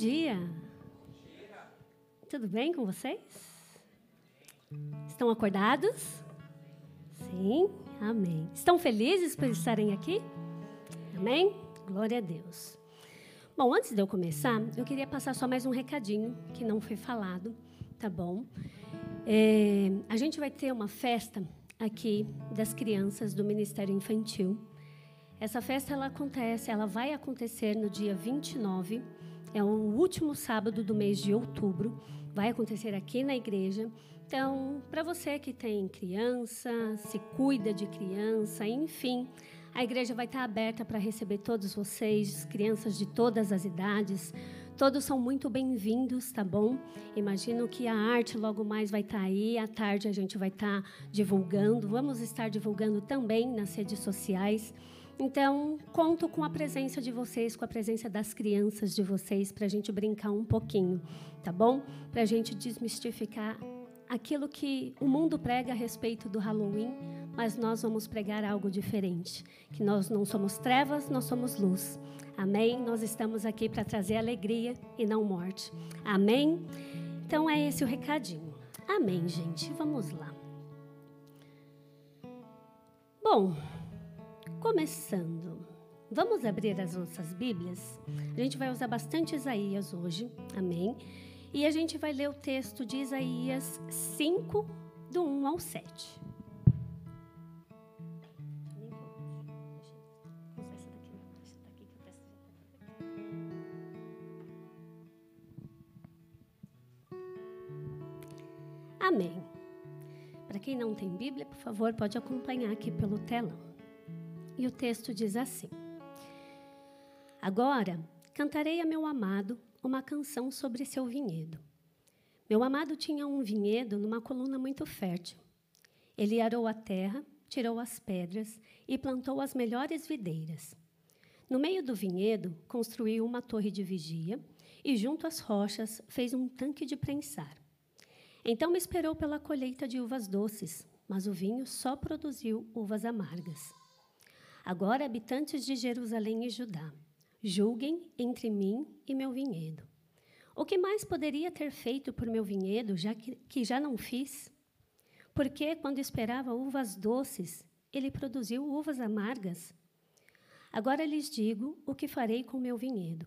dia. Tudo bem com vocês? Estão acordados? Sim, amém. Estão felizes por estarem aqui? Amém? Glória a Deus. Bom, antes de eu começar, eu queria passar só mais um recadinho que não foi falado, tá bom? É, a gente vai ter uma festa aqui das crianças do Ministério Infantil. Essa festa ela acontece, ela vai acontecer no dia 29, é o último sábado do mês de outubro, vai acontecer aqui na igreja. Então, para você que tem criança, se cuida de criança, enfim, a igreja vai estar aberta para receber todos vocês, crianças de todas as idades. Todos são muito bem-vindos, tá bom? Imagino que a arte logo mais vai estar aí, à tarde a gente vai estar divulgando. Vamos estar divulgando também nas redes sociais. Então, conto com a presença de vocês, com a presença das crianças de vocês, para a gente brincar um pouquinho, tá bom? Para a gente desmistificar aquilo que o mundo prega a respeito do Halloween, mas nós vamos pregar algo diferente. Que nós não somos trevas, nós somos luz. Amém? Nós estamos aqui para trazer alegria e não morte. Amém? Então é esse o recadinho. Amém, gente. Vamos lá. Bom, Começando, vamos abrir as nossas Bíblias? A gente vai usar bastante Isaías hoje, amém? E a gente vai ler o texto de Isaías 5, do 1 ao 7. Amém. Para quem não tem Bíblia, por favor, pode acompanhar aqui pelo telão. E o texto diz assim: Agora cantarei a meu amado uma canção sobre seu vinhedo. Meu amado tinha um vinhedo numa coluna muito fértil. Ele arou a terra, tirou as pedras e plantou as melhores videiras. No meio do vinhedo, construiu uma torre de vigia e, junto às rochas, fez um tanque de prensar. Então esperou pela colheita de uvas doces, mas o vinho só produziu uvas amargas. Agora, habitantes de Jerusalém e Judá, julguem entre mim e meu vinhedo. O que mais poderia ter feito por meu vinhedo, já que, que já não fiz? Porque, quando esperava uvas doces, ele produziu uvas amargas? Agora lhes digo o que farei com meu vinhedo.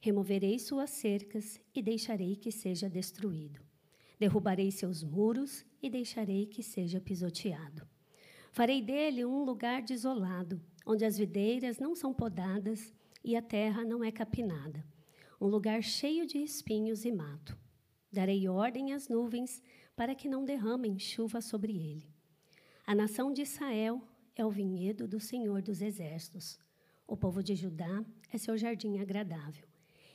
Removerei suas cercas e deixarei que seja destruído. Derrubarei seus muros e deixarei que seja pisoteado. Farei dele um lugar desolado, onde as videiras não são podadas e a terra não é capinada, um lugar cheio de espinhos e mato. Darei ordem às nuvens para que não derramem chuva sobre ele. A nação de Israel é o vinhedo do Senhor dos Exércitos. O povo de Judá é seu jardim agradável.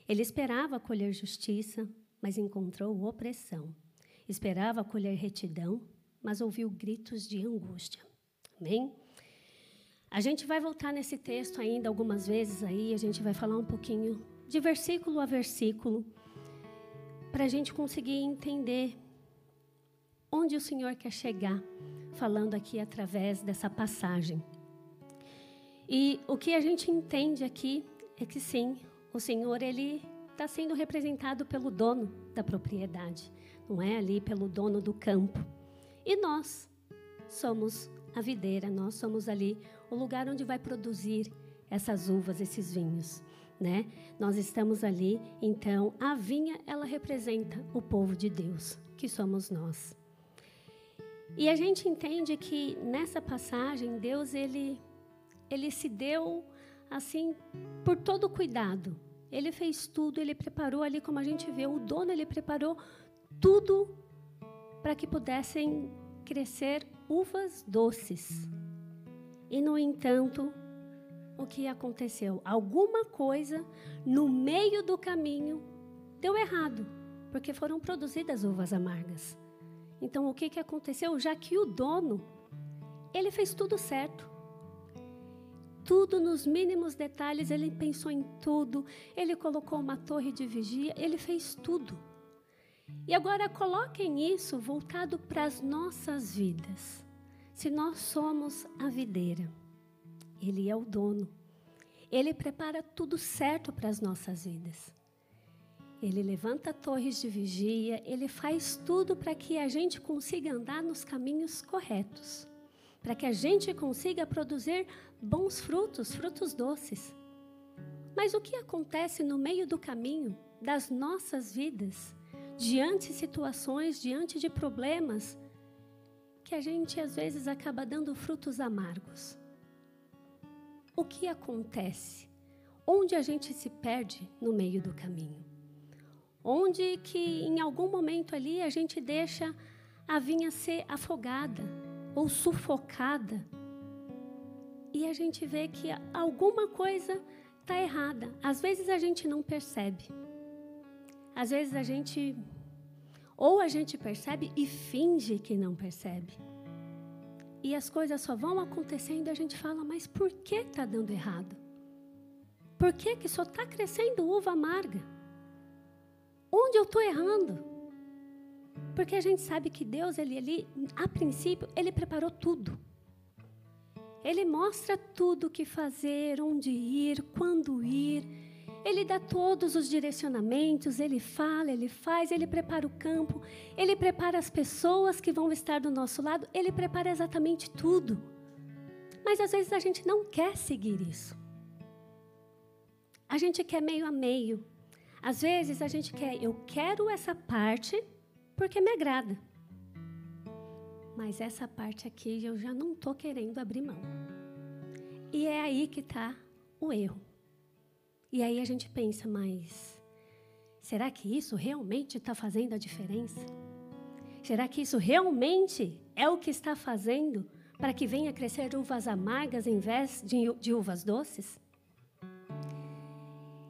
Ele esperava colher justiça, mas encontrou opressão. Esperava colher retidão, mas ouviu gritos de angústia. Amém? A gente vai voltar nesse texto ainda algumas vezes aí, a gente vai falar um pouquinho de versículo a versículo, para a gente conseguir entender onde o Senhor quer chegar, falando aqui através dessa passagem. E o que a gente entende aqui é que sim, o Senhor ele está sendo representado pelo dono da propriedade, não é ali pelo dono do campo. E nós somos a videira, nós somos ali o lugar onde vai produzir essas uvas, esses vinhos, né? Nós estamos ali, então a vinha ela representa o povo de Deus, que somos nós. E a gente entende que nessa passagem Deus ele ele se deu assim por todo o cuidado. Ele fez tudo, ele preparou ali como a gente vê, o dono ele preparou tudo para que pudessem crescer uvas doces. E, no entanto, o que aconteceu? Alguma coisa no meio do caminho deu errado, porque foram produzidas uvas amargas. Então, o que, que aconteceu? Já que o dono, ele fez tudo certo. Tudo nos mínimos detalhes, ele pensou em tudo, ele colocou uma torre de vigia, ele fez tudo. E agora coloquem isso voltado para as nossas vidas. Se nós somos a videira, Ele é o dono. Ele prepara tudo certo para as nossas vidas. Ele levanta torres de vigia, ele faz tudo para que a gente consiga andar nos caminhos corretos, para que a gente consiga produzir bons frutos, frutos doces. Mas o que acontece no meio do caminho das nossas vidas, diante de situações, diante de problemas, que a gente às vezes acaba dando frutos amargos? O que acontece? Onde a gente se perde no meio do caminho? Onde que em algum momento ali a gente deixa a vinha ser afogada ou sufocada e a gente vê que alguma coisa está errada. Às vezes a gente não percebe. Às vezes a gente ou a gente percebe e finge que não percebe. E as coisas só vão acontecendo e a gente fala, mas por que está dando errado? Por que, que só está crescendo uva amarga? Onde eu estou errando? Porque a gente sabe que Deus, ele ali, a princípio, ele preparou tudo. Ele mostra tudo o que fazer, onde ir, quando ir. Ele dá todos os direcionamentos, ele fala, ele faz, ele prepara o campo, ele prepara as pessoas que vão estar do nosso lado, ele prepara exatamente tudo. Mas às vezes a gente não quer seguir isso. A gente quer meio a meio. Às vezes a gente quer, eu quero essa parte porque me agrada. Mas essa parte aqui eu já não estou querendo abrir mão. E é aí que está o erro. E aí a gente pensa, mas será que isso realmente está fazendo a diferença? Será que isso realmente é o que está fazendo para que venha crescer uvas amargas em vez de, uvas doces?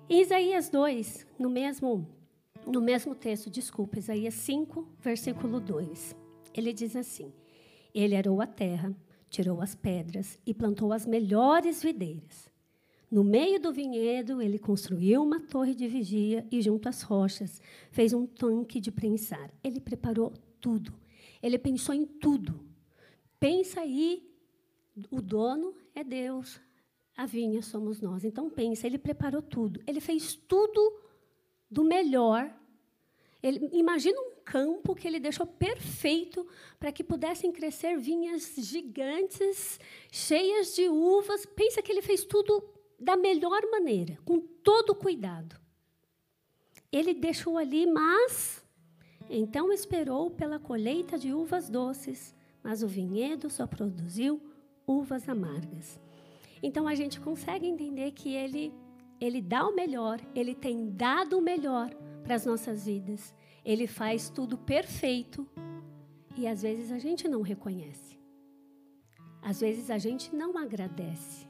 Em Isaías 2, no mesmo, no mesmo texto, desculpa, Isaías 5, versículo 2, ele diz assim: Ele arou a terra, tirou as pedras e plantou as melhores videiras. No meio do vinhedo, ele construiu uma torre de vigia e, junto às rochas, fez um tanque de prensar. Ele preparou tudo. Ele pensou em tudo. Pensa aí, o dono é Deus, a vinha somos nós. Então pensa, ele preparou tudo. Ele fez tudo do melhor. Ele, imagina um campo que ele deixou perfeito para que pudessem crescer vinhas gigantes, cheias de uvas. Pensa que ele fez tudo da melhor maneira, com todo cuidado. Ele deixou ali, mas então esperou pela colheita de uvas doces, mas o vinhedo só produziu uvas amargas. Então a gente consegue entender que ele ele dá o melhor, ele tem dado o melhor para as nossas vidas. Ele faz tudo perfeito e às vezes a gente não reconhece. Às vezes a gente não agradece.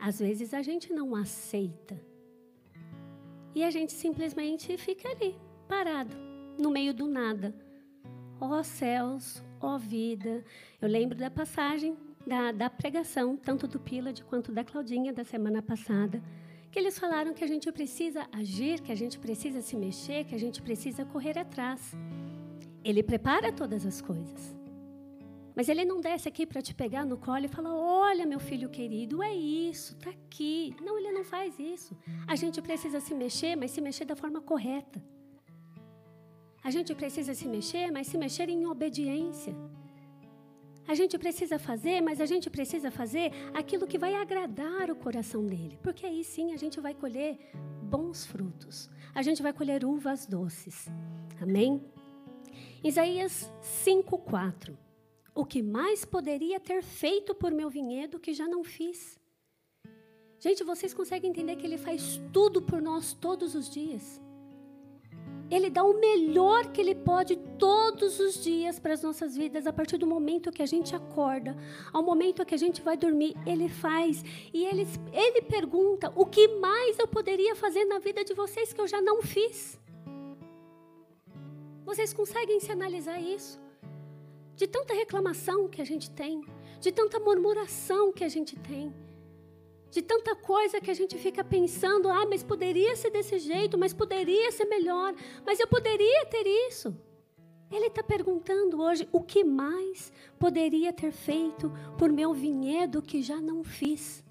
Às vezes a gente não aceita. E a gente simplesmente fica ali, parado, no meio do nada. Ó oh, céus, ó oh, vida. Eu lembro da passagem da, da pregação, tanto do Pilad quanto da Claudinha da semana passada que eles falaram que a gente precisa agir, que a gente precisa se mexer, que a gente precisa correr atrás. Ele prepara todas as coisas. Mas ele não desce aqui para te pegar no colo e falar: Olha, meu filho querido, é isso, está aqui. Não, ele não faz isso. A gente precisa se mexer, mas se mexer da forma correta. A gente precisa se mexer, mas se mexer em obediência. A gente precisa fazer, mas a gente precisa fazer aquilo que vai agradar o coração dele, porque aí sim a gente vai colher bons frutos. A gente vai colher uvas doces. Amém? Isaías 5:4. O que mais poderia ter feito por meu vinhedo que já não fiz? Gente, vocês conseguem entender que ele faz tudo por nós todos os dias? Ele dá o melhor que Ele pode todos os dias para as nossas vidas, a partir do momento que a gente acorda, ao momento que a gente vai dormir, Ele faz. E Ele, ele pergunta: o que mais eu poderia fazer na vida de vocês que eu já não fiz? Vocês conseguem se analisar isso? De tanta reclamação que a gente tem, de tanta murmuração que a gente tem de tanta coisa que a gente fica pensando, ah, mas poderia ser desse jeito, mas poderia ser melhor, mas eu poderia ter isso. Ele está perguntando hoje o que mais poderia ter feito por meu vinhedo que já não fiz.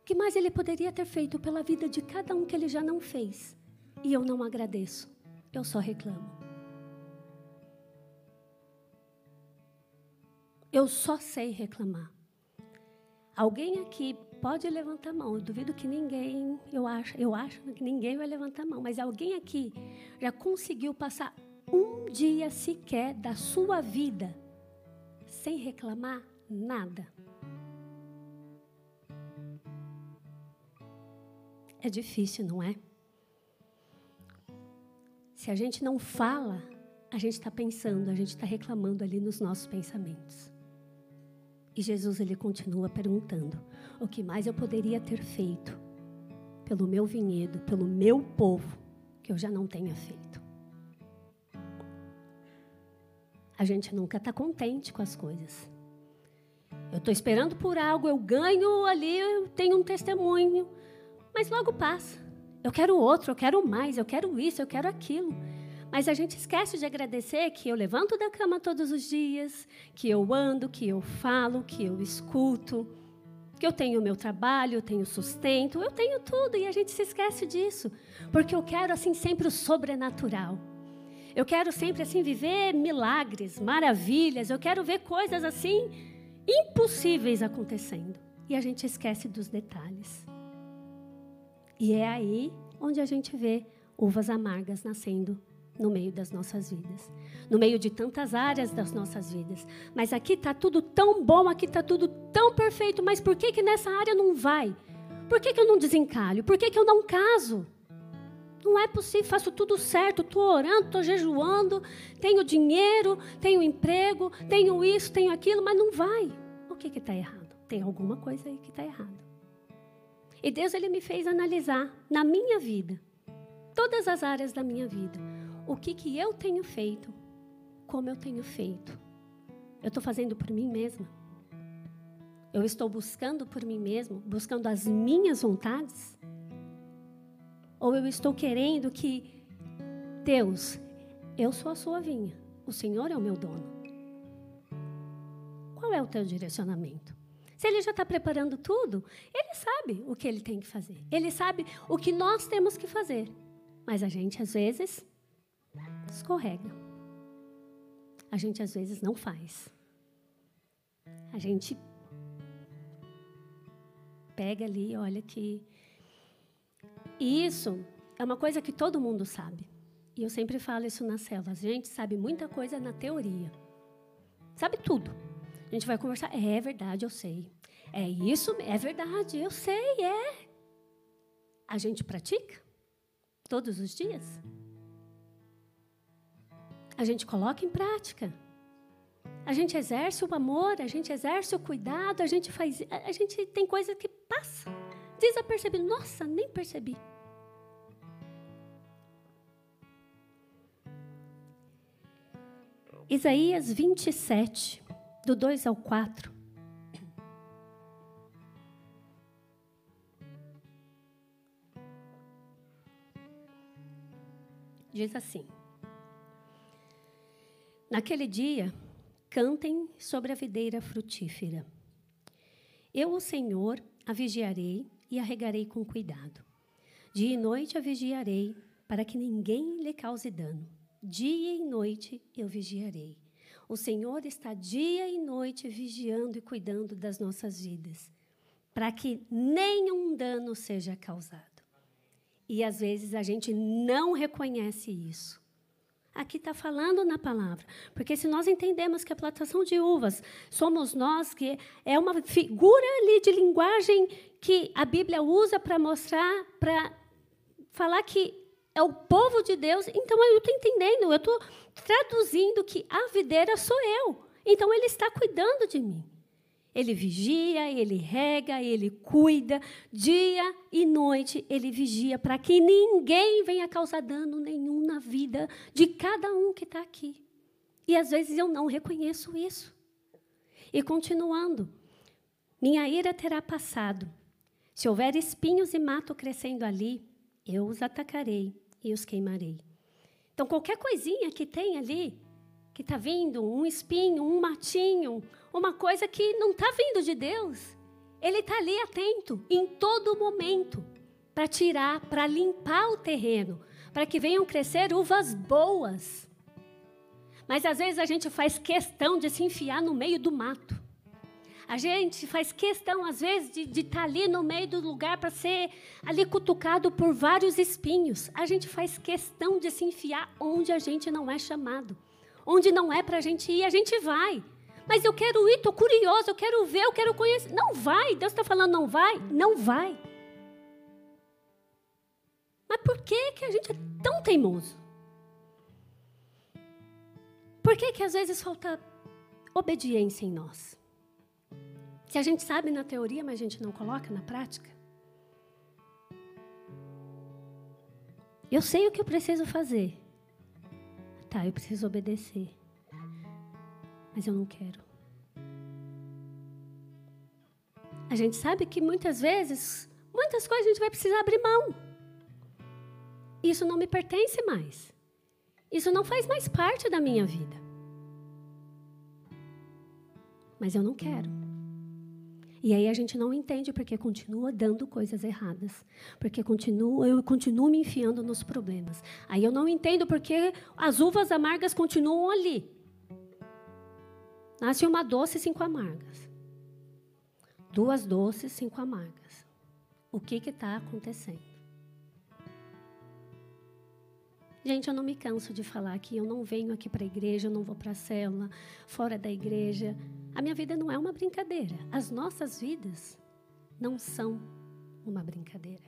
O que mais ele poderia ter feito pela vida de cada um que ele já não fez? e eu não agradeço, eu só reclamo. Eu só sei reclamar. Alguém aqui pode levantar a mão. Eu duvido que ninguém, eu acho, eu acho que ninguém vai levantar a mão, mas alguém aqui já conseguiu passar um dia sequer da sua vida sem reclamar nada? É difícil, não é? Se a gente não fala, a gente está pensando, a gente está reclamando ali nos nossos pensamentos. E Jesus ele continua perguntando: o que mais eu poderia ter feito pelo meu vinhedo, pelo meu povo, que eu já não tenha feito? A gente nunca está contente com as coisas. Eu estou esperando por algo, eu ganho ali, eu tenho um testemunho, mas logo passa. Eu quero outro, eu quero mais, eu quero isso, eu quero aquilo. Mas a gente esquece de agradecer que eu levanto da cama todos os dias, que eu ando, que eu falo, que eu escuto, que eu tenho meu trabalho, eu tenho sustento, eu tenho tudo e a gente se esquece disso, porque eu quero assim sempre o sobrenatural. Eu quero sempre assim viver milagres, maravilhas, eu quero ver coisas assim impossíveis acontecendo. E a gente esquece dos detalhes. E é aí onde a gente vê uvas amargas nascendo no meio das nossas vidas, no meio de tantas áreas das nossas vidas. Mas aqui está tudo tão bom, aqui está tudo tão perfeito, mas por que, que nessa área não vai? Por que, que eu não desencalho? Por que, que eu não caso? Não é possível, faço tudo certo, estou orando, estou jejuando, tenho dinheiro, tenho emprego, tenho isso, tenho aquilo, mas não vai. O que está errado? Tem alguma coisa aí que está errada. E Deus ele me fez analisar na minha vida, todas as áreas da minha vida o que, que eu tenho feito, como eu tenho feito. Eu estou fazendo por mim mesma? Eu estou buscando por mim mesmo, buscando as minhas vontades? Ou eu estou querendo que, Deus, eu sou a sua vinha, o Senhor é o meu dono? Qual é o teu direcionamento? Se ele já está preparando tudo, ele sabe o que ele tem que fazer. Ele sabe o que nós temos que fazer. Mas a gente, às vezes, escorrega. A gente às vezes não faz. A gente pega ali, olha que e isso é uma coisa que todo mundo sabe. E eu sempre falo isso nas células. A gente sabe muita coisa na teoria. Sabe tudo. A gente vai conversar. É verdade, eu sei. É isso, é verdade, eu sei, é. A gente pratica todos os dias a gente coloca em prática. A gente exerce o amor, a gente exerce o cuidado, a gente faz, a gente tem coisa que passa desapercebido. Nossa, nem percebi. Isaías 27, do 2 ao 4. Diz assim: Naquele dia, cantem sobre a videira frutífera. Eu, o Senhor, a vigiarei e a regarei com cuidado. Dia e noite a vigiarei, para que ninguém lhe cause dano. Dia e noite eu vigiarei. O Senhor está dia e noite vigiando e cuidando das nossas vidas, para que nenhum dano seja causado. E às vezes a gente não reconhece isso aqui está falando na palavra. Porque se nós entendemos que a plantação de uvas somos nós, que é uma figura ali de linguagem que a Bíblia usa para mostrar, para falar que é o povo de Deus, então eu estou entendendo, eu estou traduzindo que a videira sou eu. Então ele está cuidando de mim. Ele vigia, ele rega, ele cuida, dia e noite ele vigia para que ninguém venha causar dano nenhum na vida de cada um que está aqui. E às vezes eu não reconheço isso. E continuando, minha ira terá passado. Se houver espinhos e mato crescendo ali, eu os atacarei e os queimarei. Então, qualquer coisinha que tem ali, que está vindo, um espinho, um matinho, uma coisa que não está vindo de Deus. Ele está ali atento em todo momento para tirar, para limpar o terreno, para que venham crescer uvas boas. Mas às vezes a gente faz questão de se enfiar no meio do mato. A gente faz questão, às vezes, de estar tá ali no meio do lugar para ser ali cutucado por vários espinhos. A gente faz questão de se enfiar onde a gente não é chamado. Onde não é para a gente ir, a gente vai. Mas eu quero ir, estou curioso, eu quero ver, eu quero conhecer. Não vai. Deus está falando, não vai? Não vai. Mas por que, que a gente é tão teimoso? Por que, que às vezes falta obediência em nós? Que a gente sabe na teoria, mas a gente não coloca na prática? Eu sei o que eu preciso fazer. Tá, eu preciso obedecer. Mas eu não quero. A gente sabe que muitas vezes, muitas coisas a gente vai precisar abrir mão. Isso não me pertence mais. Isso não faz mais parte da minha vida. Mas eu não quero. E aí a gente não entende porque continua dando coisas erradas. Porque continua, eu continuo me enfiando nos problemas. Aí eu não entendo porque as uvas amargas continuam ali. Nasce uma doce e cinco amargas. Duas doces, cinco amargas. O que está acontecendo? Gente, eu não me canso de falar que eu não venho aqui para a igreja, eu não vou para a célula, fora da igreja. A minha vida não é uma brincadeira. As nossas vidas não são uma brincadeira.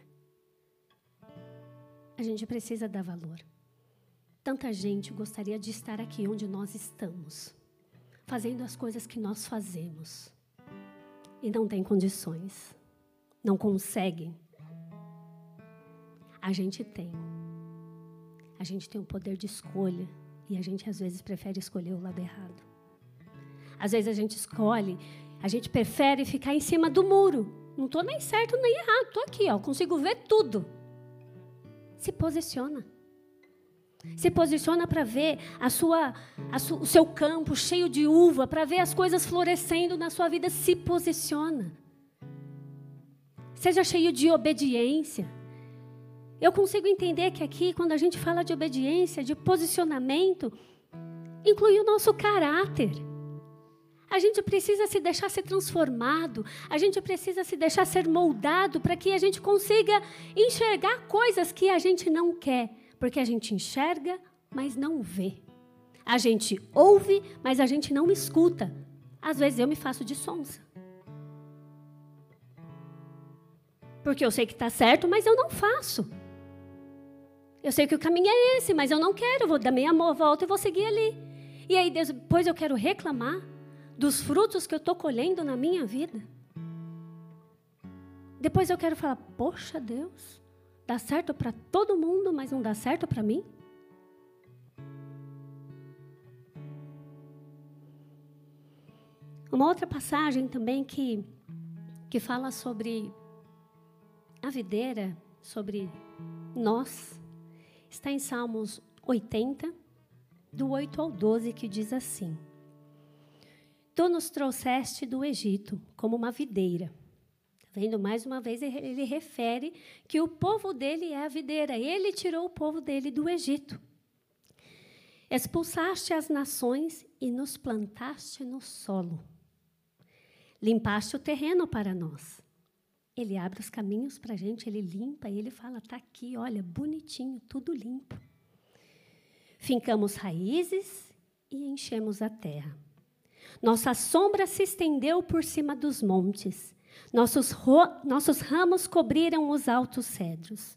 A gente precisa dar valor. Tanta gente gostaria de estar aqui onde nós estamos, fazendo as coisas que nós fazemos, e não tem condições, não conseguem. A gente tem. A gente tem o poder de escolha e a gente às vezes prefere escolher o lado errado. Às vezes a gente escolhe, a gente prefere ficar em cima do muro. Não estou nem certo nem errado, estou aqui, ó, consigo ver tudo. Se posiciona. Se posiciona para ver a sua, a su, o seu campo cheio de uva, para ver as coisas florescendo na sua vida. Se posiciona. Seja cheio de obediência. Eu consigo entender que aqui, quando a gente fala de obediência, de posicionamento, inclui o nosso caráter. A gente precisa se deixar ser transformado, a gente precisa se deixar ser moldado para que a gente consiga enxergar coisas que a gente não quer, porque a gente enxerga, mas não vê. A gente ouve, mas a gente não escuta. Às vezes eu me faço de sonsa. Porque eu sei que está certo, mas eu não faço. Eu sei que o caminho é esse, mas eu não quero. Eu vou dar meia volta e vou seguir ali. E aí depois eu quero reclamar dos frutos que eu estou colhendo na minha vida. Depois eu quero falar: Poxa, Deus, dá certo para todo mundo, mas não dá certo para mim? Uma outra passagem também que, que fala sobre a videira, sobre nós, está em Salmos 80, do 8 ao 12, que diz assim: Tu nos trouxeste do Egito como uma videira. Tá vendo? Mais uma vez ele refere que o povo dele é a videira. Ele tirou o povo dele do Egito. Expulsaste as nações e nos plantaste no solo. Limpaste o terreno para nós. Ele abre os caminhos para a gente, ele limpa e ele fala: está aqui, olha, bonitinho, tudo limpo. Fincamos raízes e enchemos a terra. Nossa sombra se estendeu por cima dos montes. Nossos, nossos ramos cobriram os altos cedros.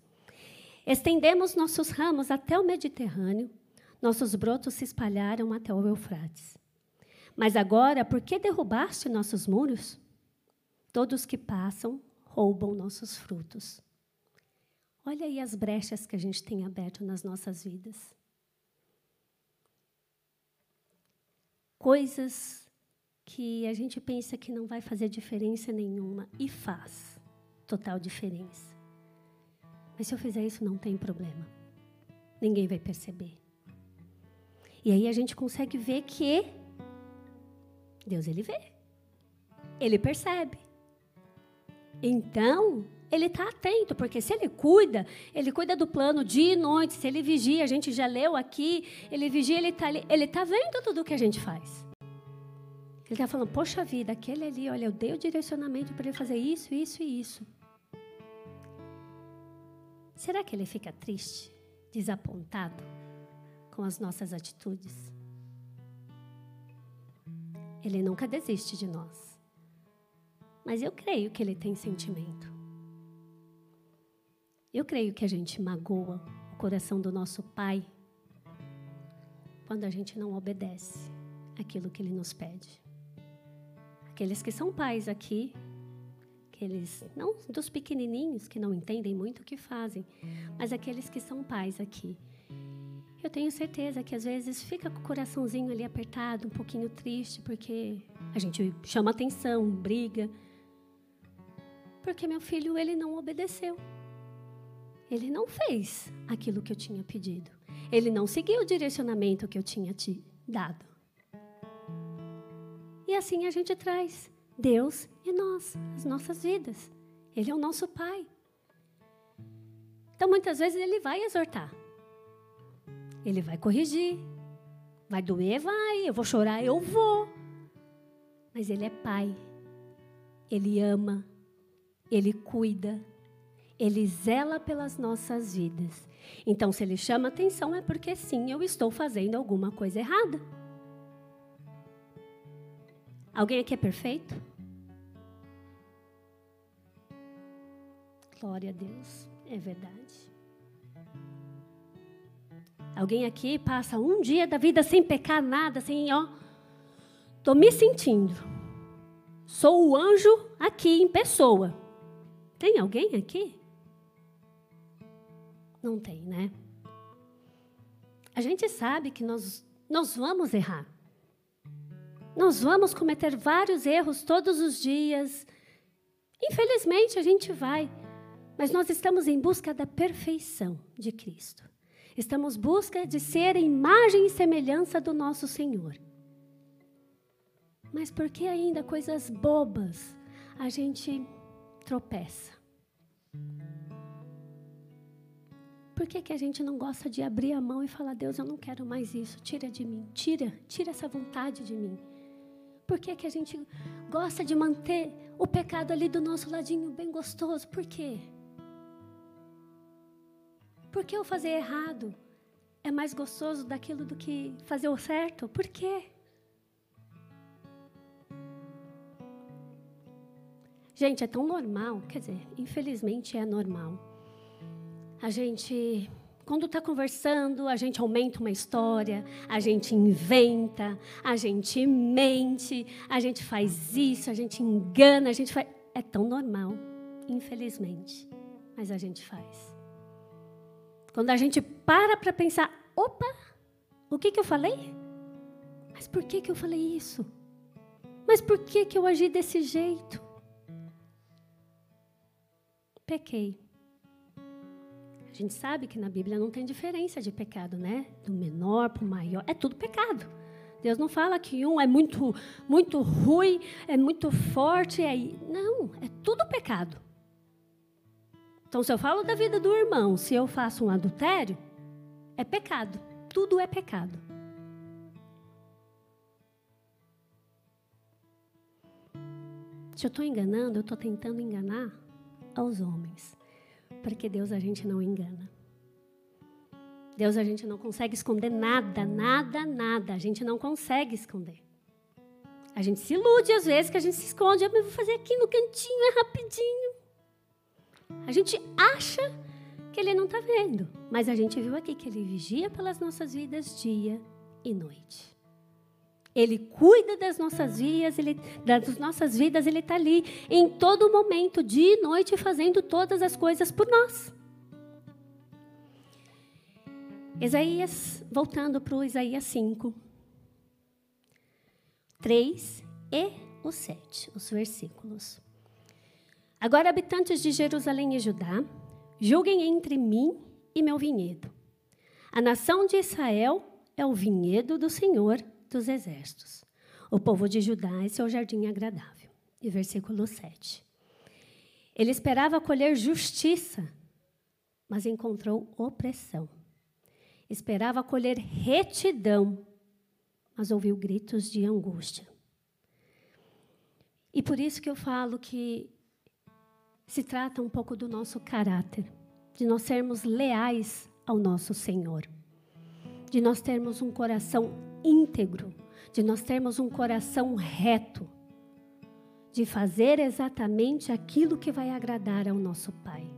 Estendemos nossos ramos até o Mediterrâneo. Nossos brotos se espalharam até o Eufrates. Mas agora, por que derrubaste nossos muros? Todos que passam roubam nossos frutos. Olha aí as brechas que a gente tem aberto nas nossas vidas. Coisas que a gente pensa que não vai fazer diferença nenhuma e faz total diferença. Mas se eu fizer isso, não tem problema. Ninguém vai perceber. E aí a gente consegue ver que Deus ele vê. Ele percebe. Então, ele está atento, porque se ele cuida, ele cuida do plano dia e noite, se ele vigia, a gente já leu aqui, ele vigia, ele está ele tá vendo tudo o que a gente faz. Ele está falando, poxa vida, aquele ali, olha, eu dei o direcionamento para ele fazer isso, isso e isso. Será que ele fica triste, desapontado com as nossas atitudes? Ele nunca desiste de nós. Mas eu creio que ele tem sentimento. Eu creio que a gente magoa o coração do nosso Pai quando a gente não obedece aquilo que ele nos pede. Aqueles que são pais aqui, aqueles não dos pequenininhos que não entendem muito o que fazem, mas aqueles que são pais aqui. Eu tenho certeza que às vezes fica com o coraçãozinho ali apertado, um pouquinho triste, porque a gente chama atenção, briga. Porque meu filho ele não obedeceu. Ele não fez aquilo que eu tinha pedido. Ele não seguiu o direcionamento que eu tinha te dado. E assim a gente traz Deus e nós, as nossas vidas. Ele é o nosso Pai. Então, muitas vezes, Ele vai exortar. Ele vai corrigir. Vai doer? Vai. Eu vou chorar? Eu vou. Mas Ele é Pai. Ele ama. Ele cuida. Ele zela pelas nossas vidas. Então, se ele chama atenção, é porque sim, eu estou fazendo alguma coisa errada. Alguém aqui é perfeito? Glória a Deus, é verdade. Alguém aqui passa um dia da vida sem pecar nada, sem, ó, tô me sentindo. Sou o anjo aqui em pessoa. Tem alguém aqui? Não tem, né? A gente sabe que nós, nós vamos errar. Nós vamos cometer vários erros todos os dias. Infelizmente, a gente vai. Mas nós estamos em busca da perfeição de Cristo. Estamos em busca de ser a imagem e semelhança do nosso Senhor. Mas por que ainda coisas bobas a gente tropeça? Por que, que a gente não gosta de abrir a mão e falar, Deus, eu não quero mais isso, tira de mim, tira, tira essa vontade de mim? Por que, que a gente gosta de manter o pecado ali do nosso ladinho bem gostoso? Por quê? Por que eu fazer errado é mais gostoso daquilo do que fazer o certo? Por quê? Gente, é tão normal, quer dizer, infelizmente é normal a gente, quando está conversando, a gente aumenta uma história, a gente inventa, a gente mente, a gente faz isso, a gente engana, a gente faz. É tão normal, infelizmente, mas a gente faz. Quando a gente para para pensar, opa, o que, que eu falei? Mas por que, que eu falei isso? Mas por que, que eu agi desse jeito? Pequei gente sabe que na Bíblia não tem diferença de pecado, né? Do menor para o maior, é tudo pecado. Deus não fala que um é muito, muito ruim, é muito forte, é... não, é tudo pecado. Então, se eu falo da vida do irmão, se eu faço um adultério, é pecado. Tudo é pecado. Se eu estou enganando, eu estou tentando enganar aos homens. Porque Deus a gente não engana. Deus a gente não consegue esconder nada, nada, nada. A gente não consegue esconder. A gente se ilude às vezes que a gente se esconde. Eu vou fazer aqui no cantinho, é rapidinho. A gente acha que ele não está vendo. Mas a gente viu aqui que ele vigia pelas nossas vidas dia e noite. Ele cuida das nossas vidas, ele, das nossas vidas, ele está ali em todo momento, dia e noite, fazendo todas as coisas por nós. Isaías, voltando para o Isaías 5, 3 e o 7, os versículos. Agora, habitantes de Jerusalém e Judá, julguem entre mim e meu vinhedo. A nação de Israel é o vinhedo do Senhor dos exércitos. O povo de Judá é seu jardim agradável. E versículo 7. Ele esperava colher justiça, mas encontrou opressão. Esperava colher retidão, mas ouviu gritos de angústia. E por isso que eu falo que se trata um pouco do nosso caráter, de nós sermos leais ao nosso Senhor, de nós termos um coração íntegro, de nós termos um coração reto, de fazer exatamente aquilo que vai agradar ao nosso Pai.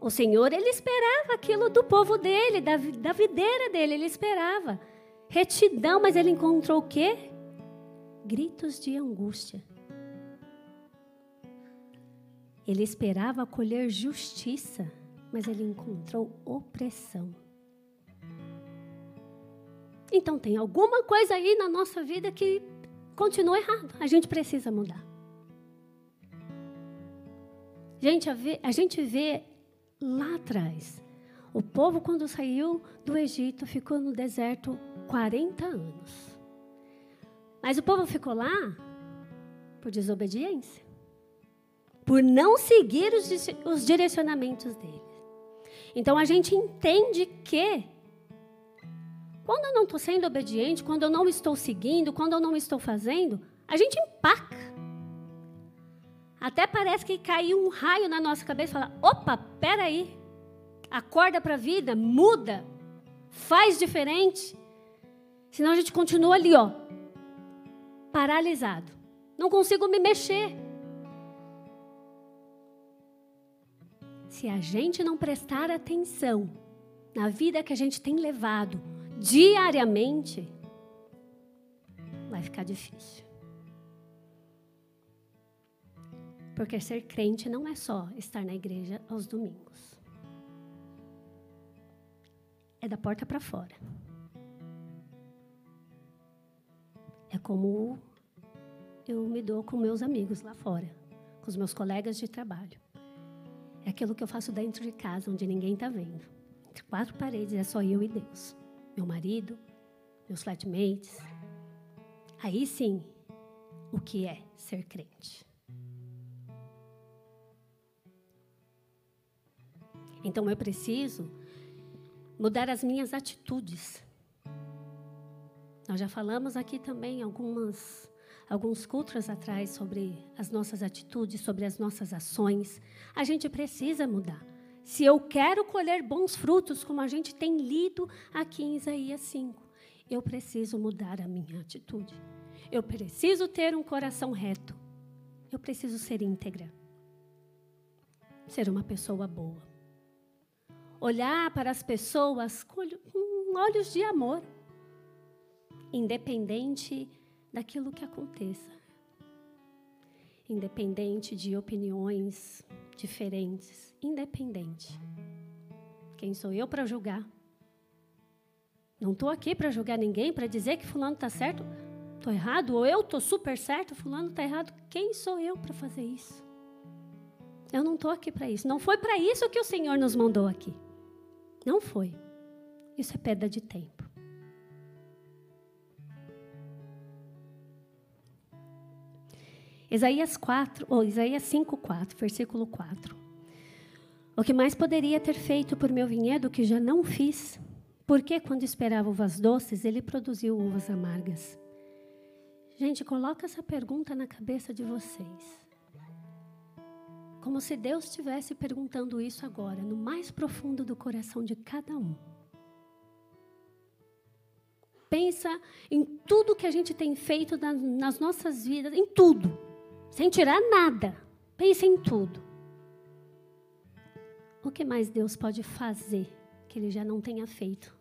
O Senhor, ele esperava aquilo do povo dele, da, da videira dele, ele esperava. Retidão, mas ele encontrou o quê? Gritos de angústia. Ele esperava colher justiça, mas ele encontrou opressão. Então tem alguma coisa aí na nossa vida que continua errado. A gente precisa mudar. Gente, a, vê, a gente vê lá atrás. O povo, quando saiu do Egito, ficou no deserto 40 anos. Mas o povo ficou lá por desobediência, por não seguir os, os direcionamentos dele. Então a gente entende que quando eu não estou sendo obediente, quando eu não estou seguindo, quando eu não estou fazendo, a gente empaca. Até parece que caiu um raio na nossa cabeça e fala: opa, peraí, acorda para a vida, muda, faz diferente. Senão a gente continua ali, ó, paralisado. Não consigo me mexer. Se a gente não prestar atenção na vida que a gente tem levado, diariamente, vai ficar difícil. Porque ser crente não é só estar na igreja aos domingos. É da porta para fora. É como eu me dou com meus amigos lá fora, com os meus colegas de trabalho. É aquilo que eu faço dentro de casa, onde ninguém está vendo. Entre quatro paredes é só eu e Deus meu marido, meus flatmates. Aí sim, o que é ser crente? Então eu preciso mudar as minhas atitudes. Nós já falamos aqui também algumas alguns cultos atrás sobre as nossas atitudes, sobre as nossas ações. A gente precisa mudar. Se eu quero colher bons frutos, como a gente tem lido aqui em Isaías 5, eu preciso mudar a minha atitude. Eu preciso ter um coração reto. Eu preciso ser íntegra. Ser uma pessoa boa. Olhar para as pessoas com olhos de amor, independente daquilo que aconteça. Independente de opiniões diferentes, independente. Quem sou eu para julgar? Não estou aqui para julgar ninguém, para dizer que fulano está certo, estou errado, ou eu estou super certo, fulano está errado. Quem sou eu para fazer isso? Eu não estou aqui para isso. Não foi para isso que o Senhor nos mandou aqui. Não foi. Isso é perda de tempo. Isaías 4, ou Isaías 5, 4, versículo 4. O que mais poderia ter feito por meu vinhedo que já não fiz? Porque quando esperava uvas doces, ele produziu uvas amargas? Gente, coloca essa pergunta na cabeça de vocês. Como se Deus estivesse perguntando isso agora, no mais profundo do coração de cada um. Pensa em tudo que a gente tem feito nas nossas vidas, em tudo sem tirar nada. Pense em tudo. O que mais Deus pode fazer que Ele já não tenha feito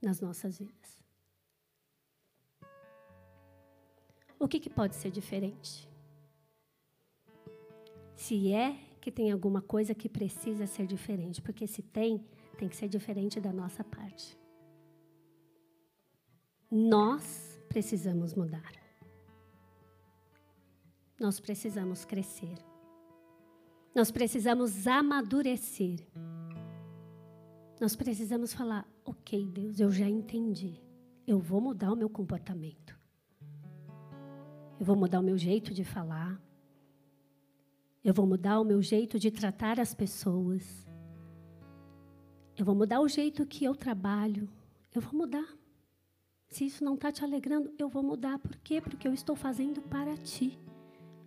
nas nossas vidas? O que, que pode ser diferente? Se é que tem alguma coisa que precisa ser diferente, porque se tem, tem que ser diferente da nossa parte. Nós precisamos mudar nós precisamos crescer. Nós precisamos amadurecer. Nós precisamos falar: ok, Deus, eu já entendi. Eu vou mudar o meu comportamento. Eu vou mudar o meu jeito de falar. Eu vou mudar o meu jeito de tratar as pessoas. Eu vou mudar o jeito que eu trabalho. Eu vou mudar. Se isso não está te alegrando, eu vou mudar. Por quê? Porque eu estou fazendo para ti.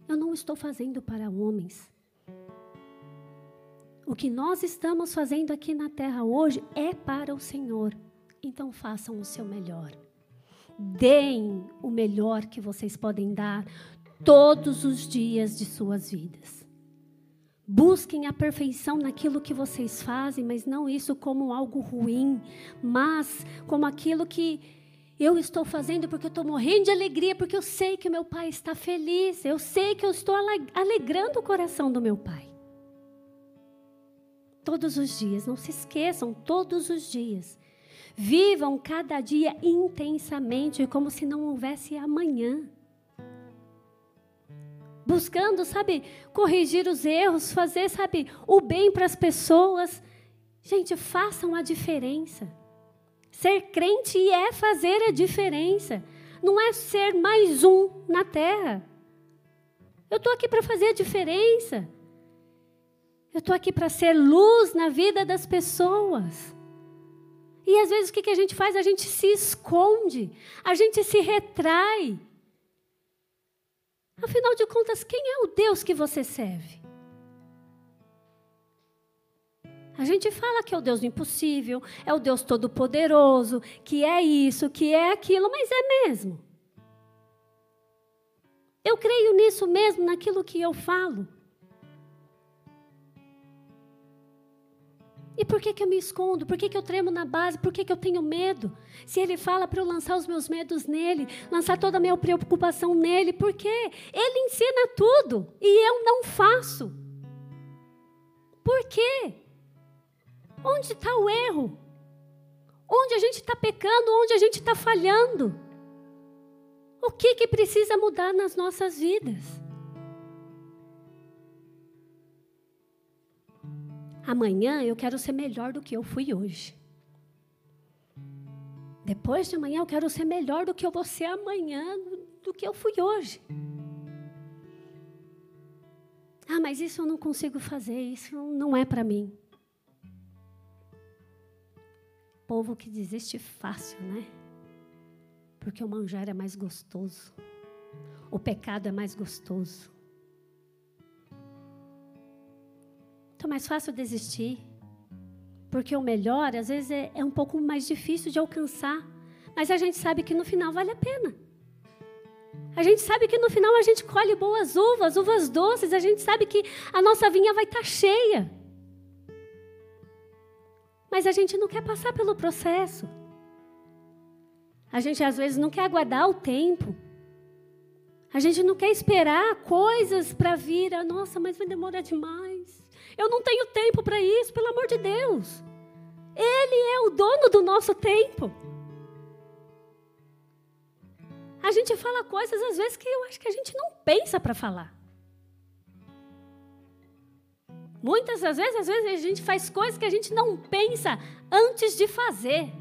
Eu não estou fazendo para homens. O que nós estamos fazendo aqui na terra hoje é para o Senhor. Então façam o seu melhor. Deem o melhor que vocês podem dar todos os dias de suas vidas. Busquem a perfeição naquilo que vocês fazem, mas não isso como algo ruim, mas como aquilo que eu estou fazendo porque eu estou morrendo de alegria, porque eu sei que meu pai está feliz, eu sei que eu estou alegrando o coração do meu pai. Todos os dias, não se esqueçam, todos os dias. Vivam cada dia intensamente, como se não houvesse amanhã. Buscando, sabe, corrigir os erros, fazer, sabe, o bem para as pessoas. Gente, façam a diferença. Ser crente é fazer a diferença. Não é ser mais um na terra. Eu estou aqui para fazer a diferença. Eu estou aqui para ser luz na vida das pessoas. E às vezes o que, a gente faz? A gente se esconde, a gente se retrai. Afinal de contas, quem é o Deus que você serve? A gente fala que é o Deus do impossível, é o Deus todo-poderoso, que é isso, que é aquilo, mas é mesmo. Eu creio nisso mesmo, naquilo que eu falo. E por que, que eu me escondo? Por que, que eu tremo na base? Por que, que eu tenho medo? Se ele fala para eu lançar os meus medos nele, lançar toda a minha preocupação nele, por quê? Ele ensina tudo e eu não faço. Por quê? Onde está o erro? Onde a gente está pecando? Onde a gente está falhando? O que, que precisa mudar nas nossas vidas? Amanhã eu quero ser melhor do que eu fui hoje. Depois de amanhã eu quero ser melhor do que eu vou ser amanhã, do que eu fui hoje. Ah, mas isso eu não consigo fazer, isso não é para mim. Povo que desiste fácil, né? Porque o manjar é mais gostoso. O pecado é mais gostoso. Então é mais fácil desistir. Porque o melhor, às vezes, é, é um pouco mais difícil de alcançar. Mas a gente sabe que no final vale a pena. A gente sabe que no final a gente colhe boas uvas, uvas doces. A gente sabe que a nossa vinha vai estar tá cheia. Mas a gente não quer passar pelo processo. A gente às vezes não quer aguardar o tempo. A gente não quer esperar coisas para vir. Ah, nossa, mas vai demorar demais. Eu não tenho tempo para isso, pelo amor de Deus. Ele é o dono do nosso tempo. A gente fala coisas às vezes que eu acho que a gente não pensa para falar. Muitas das vezes, às vezes a gente faz coisas que a gente não pensa antes de fazer.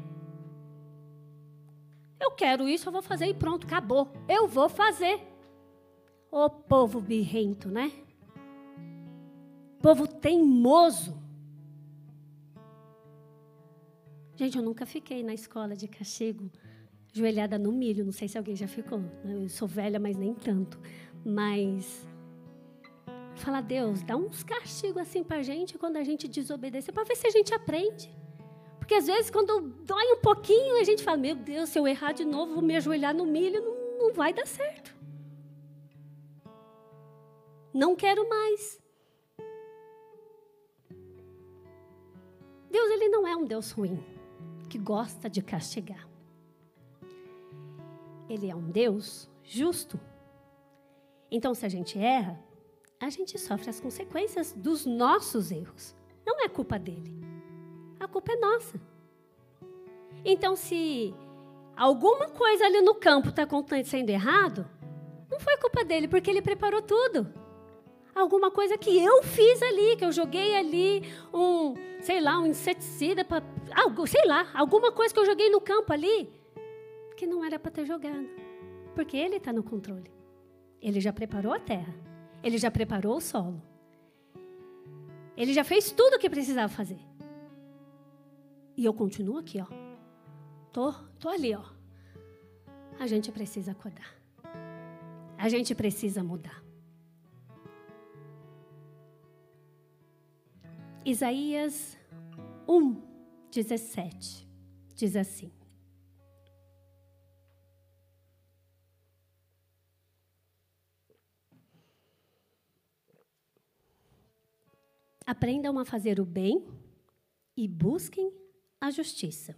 Eu quero isso, eu vou fazer e pronto, acabou. Eu vou fazer. Ô povo birrento, né? Povo teimoso. Gente, eu nunca fiquei na escola de castigo, joelhada no milho. Não sei se alguém já ficou. Eu sou velha, mas nem tanto. Mas Fala, Deus, dá uns castigos assim para a gente quando a gente desobedecer, para ver se a gente aprende. Porque às vezes, quando dói um pouquinho, a gente fala: Meu Deus, se eu errar de novo, vou me ajoelhar no milho, não, não vai dar certo. Não quero mais. Deus, ele não é um Deus ruim, que gosta de castigar. Ele é um Deus justo. Então, se a gente erra, a gente sofre as consequências dos nossos erros. Não é culpa dele. A culpa é nossa. Então, se alguma coisa ali no campo está acontecendo errado, não foi culpa dele, porque ele preparou tudo. Alguma coisa que eu fiz ali, que eu joguei ali um, sei lá, um inseticida para, algo, sei lá, alguma coisa que eu joguei no campo ali, que não era para ter jogado, porque ele está no controle. Ele já preparou a terra. Ele já preparou o solo. Ele já fez tudo o que precisava fazer. E eu continuo aqui, ó. Tô, tô ali, ó. A gente precisa acordar. A gente precisa mudar. Isaías 1, 17 diz assim: Aprendam a fazer o bem e busquem a justiça.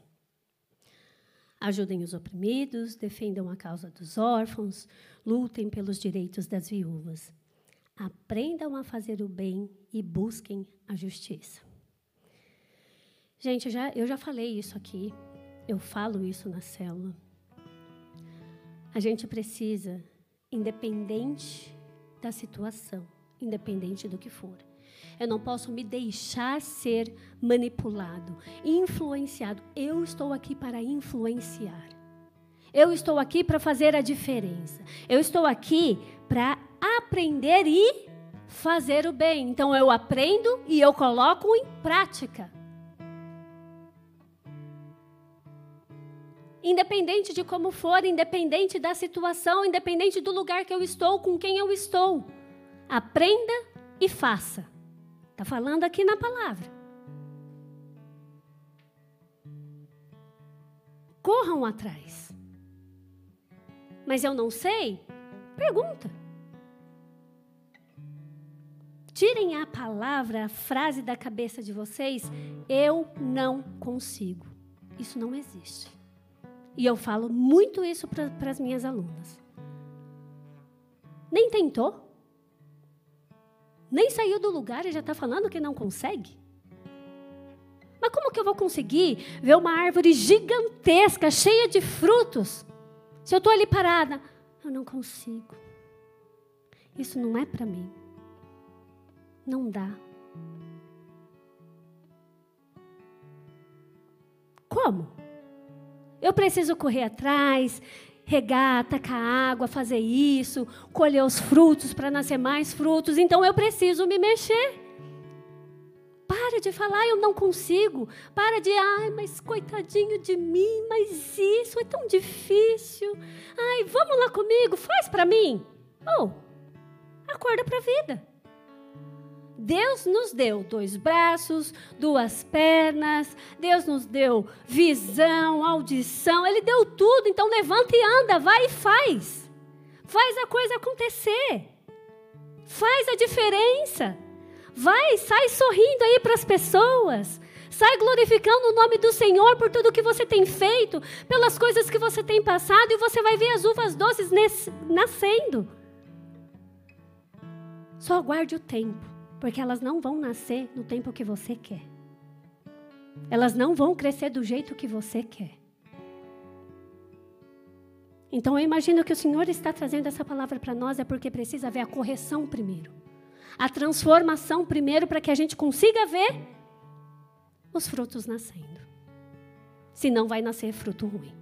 Ajudem os oprimidos, defendam a causa dos órfãos, lutem pelos direitos das viúvas. Aprendam a fazer o bem e busquem a justiça. Gente, eu já, eu já falei isso aqui, eu falo isso na célula. A gente precisa, independente da situação, independente do que for, eu não posso me deixar ser manipulado, influenciado. Eu estou aqui para influenciar. Eu estou aqui para fazer a diferença. Eu estou aqui para aprender e fazer o bem. Então eu aprendo e eu coloco em prática. Independente de como for, independente da situação, independente do lugar que eu estou, com quem eu estou. Aprenda e faça. Está falando aqui na palavra. Corram atrás. Mas eu não sei? Pergunta. Tirem a palavra, a frase da cabeça de vocês. Eu não consigo. Isso não existe. E eu falo muito isso para as minhas alunas. Nem tentou? Nem saiu do lugar e já está falando que não consegue? Mas como que eu vou conseguir ver uma árvore gigantesca, cheia de frutos, se eu estou ali parada? Eu não consigo. Isso não é para mim. Não dá. Como? Eu preciso correr atrás, regar, tacar água, fazer isso, colher os frutos para nascer mais frutos. Então eu preciso me mexer. Para de falar, eu não consigo. Para de, ai, mas coitadinho de mim, mas isso é tão difícil. Ai, vamos lá comigo, faz para mim. Ou, oh, acorda para a vida. Deus nos deu dois braços, duas pernas, Deus nos deu visão, audição, Ele deu tudo. Então levanta e anda, vai e faz. Faz a coisa acontecer. Faz a diferença. Vai, sai sorrindo aí para as pessoas. Sai glorificando o nome do Senhor por tudo que você tem feito, pelas coisas que você tem passado, e você vai ver as uvas doces nascendo. Só aguarde o tempo porque elas não vão nascer no tempo que você quer. Elas não vão crescer do jeito que você quer. Então eu imagino que o Senhor está trazendo essa palavra para nós é porque precisa haver a correção primeiro. A transformação primeiro para que a gente consiga ver os frutos nascendo. Senão vai nascer fruto ruim.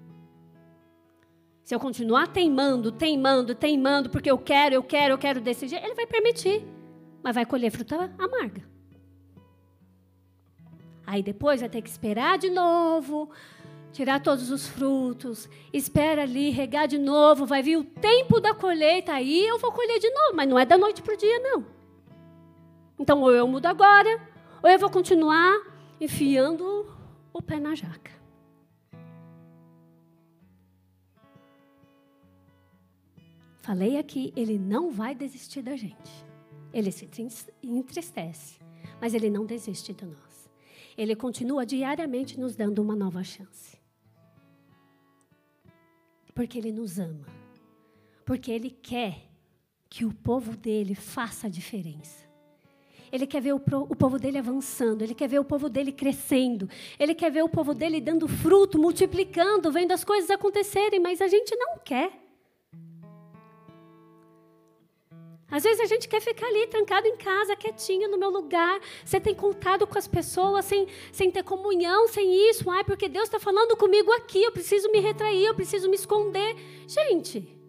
Se eu continuar teimando, teimando, teimando, porque eu quero, eu quero, eu quero desse jeito, ele vai permitir mas vai colher fruta amarga. Aí depois vai ter que esperar de novo, tirar todos os frutos, espera ali, regar de novo, vai vir o tempo da colheita, aí eu vou colher de novo, mas não é da noite para o dia, não. Então, ou eu mudo agora, ou eu vou continuar enfiando o pé na jaca. Falei aqui, ele não vai desistir da gente. Ele se entristece, mas ele não desiste de nós. Ele continua diariamente nos dando uma nova chance. Porque ele nos ama. Porque ele quer que o povo dele faça a diferença. Ele quer ver o, o, povo dele avançando, ele quer ver o povo dele crescendo, ele quer ver o povo dele dando fruto, multiplicando, vendo as coisas acontecerem, mas a gente não quer. Às vezes a gente quer ficar ali trancado em casa, quietinho no meu lugar. Você tem contato com as pessoas sem, sem ter comunhão, sem isso. Ai, porque Deus está falando comigo aqui. Eu preciso me retrair, eu preciso me esconder. Gente.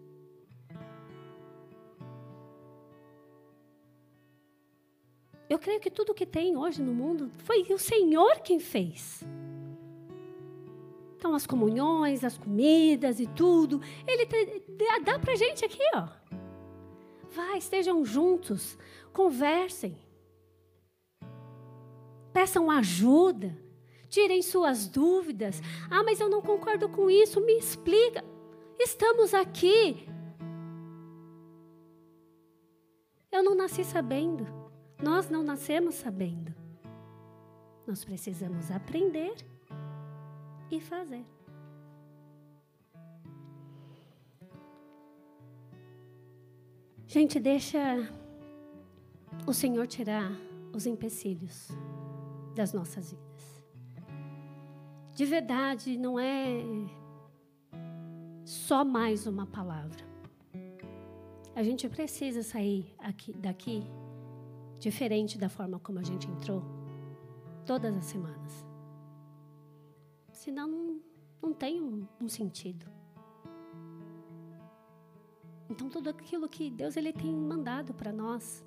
Eu creio que tudo que tem hoje no mundo foi o Senhor quem fez. Então, as comunhões, as comidas e tudo, Ele dá para gente aqui, ó. Vai, estejam juntos, conversem, peçam ajuda, tirem suas dúvidas. Ah, mas eu não concordo com isso, me explica. Estamos aqui. Eu não nasci sabendo, nós não nascemos sabendo. Nós precisamos aprender e fazer. Gente, deixa o Senhor tirar os empecilhos das nossas vidas. De verdade, não é só mais uma palavra. A gente precisa sair aqui, daqui diferente da forma como a gente entrou todas as semanas. Senão não, não tem um, um sentido. Então tudo aquilo que Deus ele tem mandado para nós,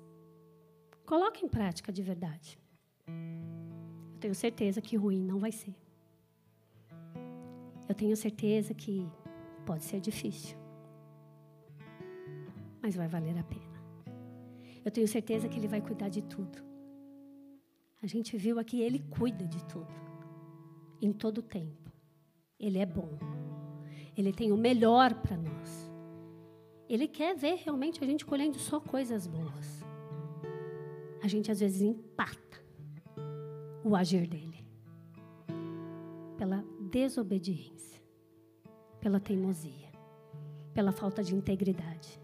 coloque em prática de verdade. Eu tenho certeza que ruim não vai ser. Eu tenho certeza que pode ser difícil, mas vai valer a pena. Eu tenho certeza que Ele vai cuidar de tudo. A gente viu aqui, Ele cuida de tudo em todo tempo. Ele é bom. Ele tem o melhor para nós. Ele quer ver realmente a gente colhendo só coisas boas. A gente às vezes empata o agir dele pela desobediência, pela teimosia, pela falta de integridade,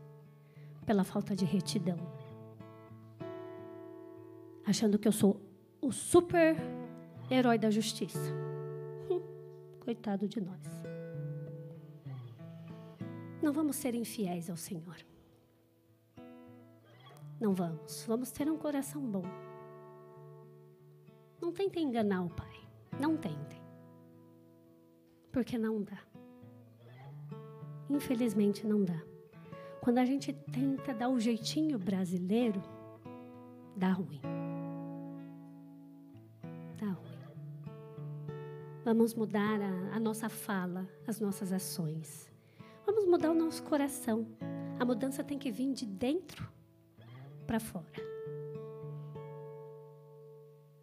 pela falta de retidão. Achando que eu sou o super herói da justiça. Coitado de nós. Não vamos ser infiéis ao Senhor. Não vamos. Vamos ter um coração bom. Não tentem enganar o Pai. Não tentem. Porque não dá. Infelizmente não dá. Quando a gente tenta dar o jeitinho brasileiro, dá ruim. Vamos mudar a, a nossa fala, as nossas ações. Vamos mudar o nosso coração. A mudança tem que vir de dentro para fora.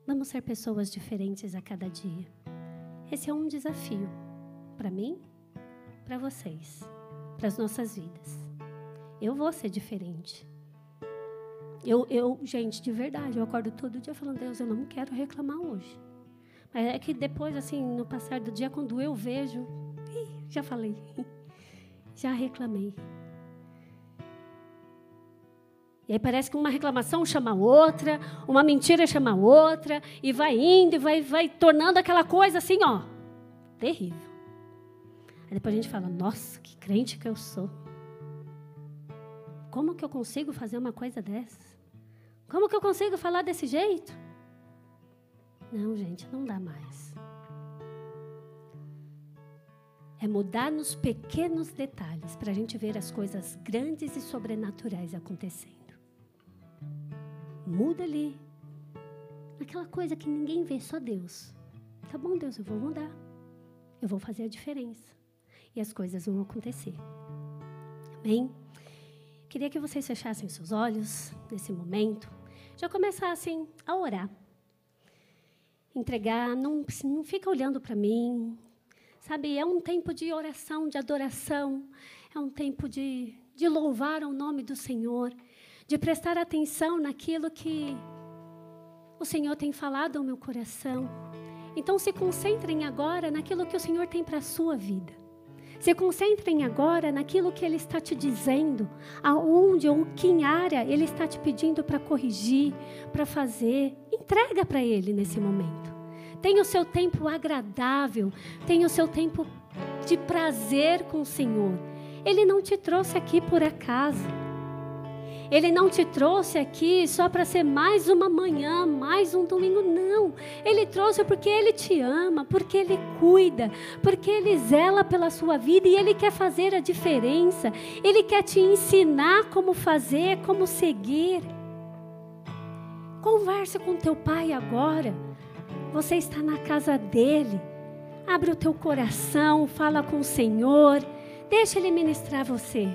Vamos ser pessoas diferentes a cada dia. Esse é um desafio para mim, para vocês, para as nossas vidas. Eu vou ser diferente. Eu, eu, gente, de verdade, eu acordo todo dia falando, Deus, eu não quero reclamar hoje. É que depois, assim, no passar do dia, quando eu vejo, já falei, já reclamei. E aí parece que uma reclamação chama outra, uma mentira chama outra, e vai indo e vai, vai tornando aquela coisa assim, ó, terrível. Aí depois a gente fala, nossa, que crente que eu sou. Como que eu consigo fazer uma coisa dessas? Como que eu consigo falar desse jeito? Não, gente, não dá mais. É mudar nos pequenos detalhes para a gente ver as coisas grandes e sobrenaturais acontecendo. Muda ali. Aquela coisa que ninguém vê, só Deus. Tá bom, Deus, eu vou mudar. Eu vou fazer a diferença. E as coisas vão acontecer. Amém? Queria que vocês fechassem seus olhos nesse momento. Já começassem a orar entregar, não, não fica olhando para mim. Sabe, é um tempo de oração, de adoração, é um tempo de, de louvar o nome do Senhor, de prestar atenção naquilo que o Senhor tem falado ao meu coração. Então, se concentrem agora naquilo que o Senhor tem para a sua vida. Se concentrem agora naquilo que Ele está te dizendo, aonde ou que área Ele está te pedindo para corrigir, para fazer. Entrega para Ele nesse momento. Tenha o seu tempo agradável, tenha o seu tempo de prazer com o Senhor. Ele não te trouxe aqui por acaso. Ele não te trouxe aqui só para ser mais uma manhã, mais um domingo, não. Ele trouxe porque Ele te ama, porque Ele cuida, porque Ele zela pela sua vida e Ele quer fazer a diferença. Ele quer te ensinar como fazer, como seguir. Conversa com teu pai agora. Você está na casa dele. Abre o teu coração, fala com o Senhor. Deixa ele ministrar você.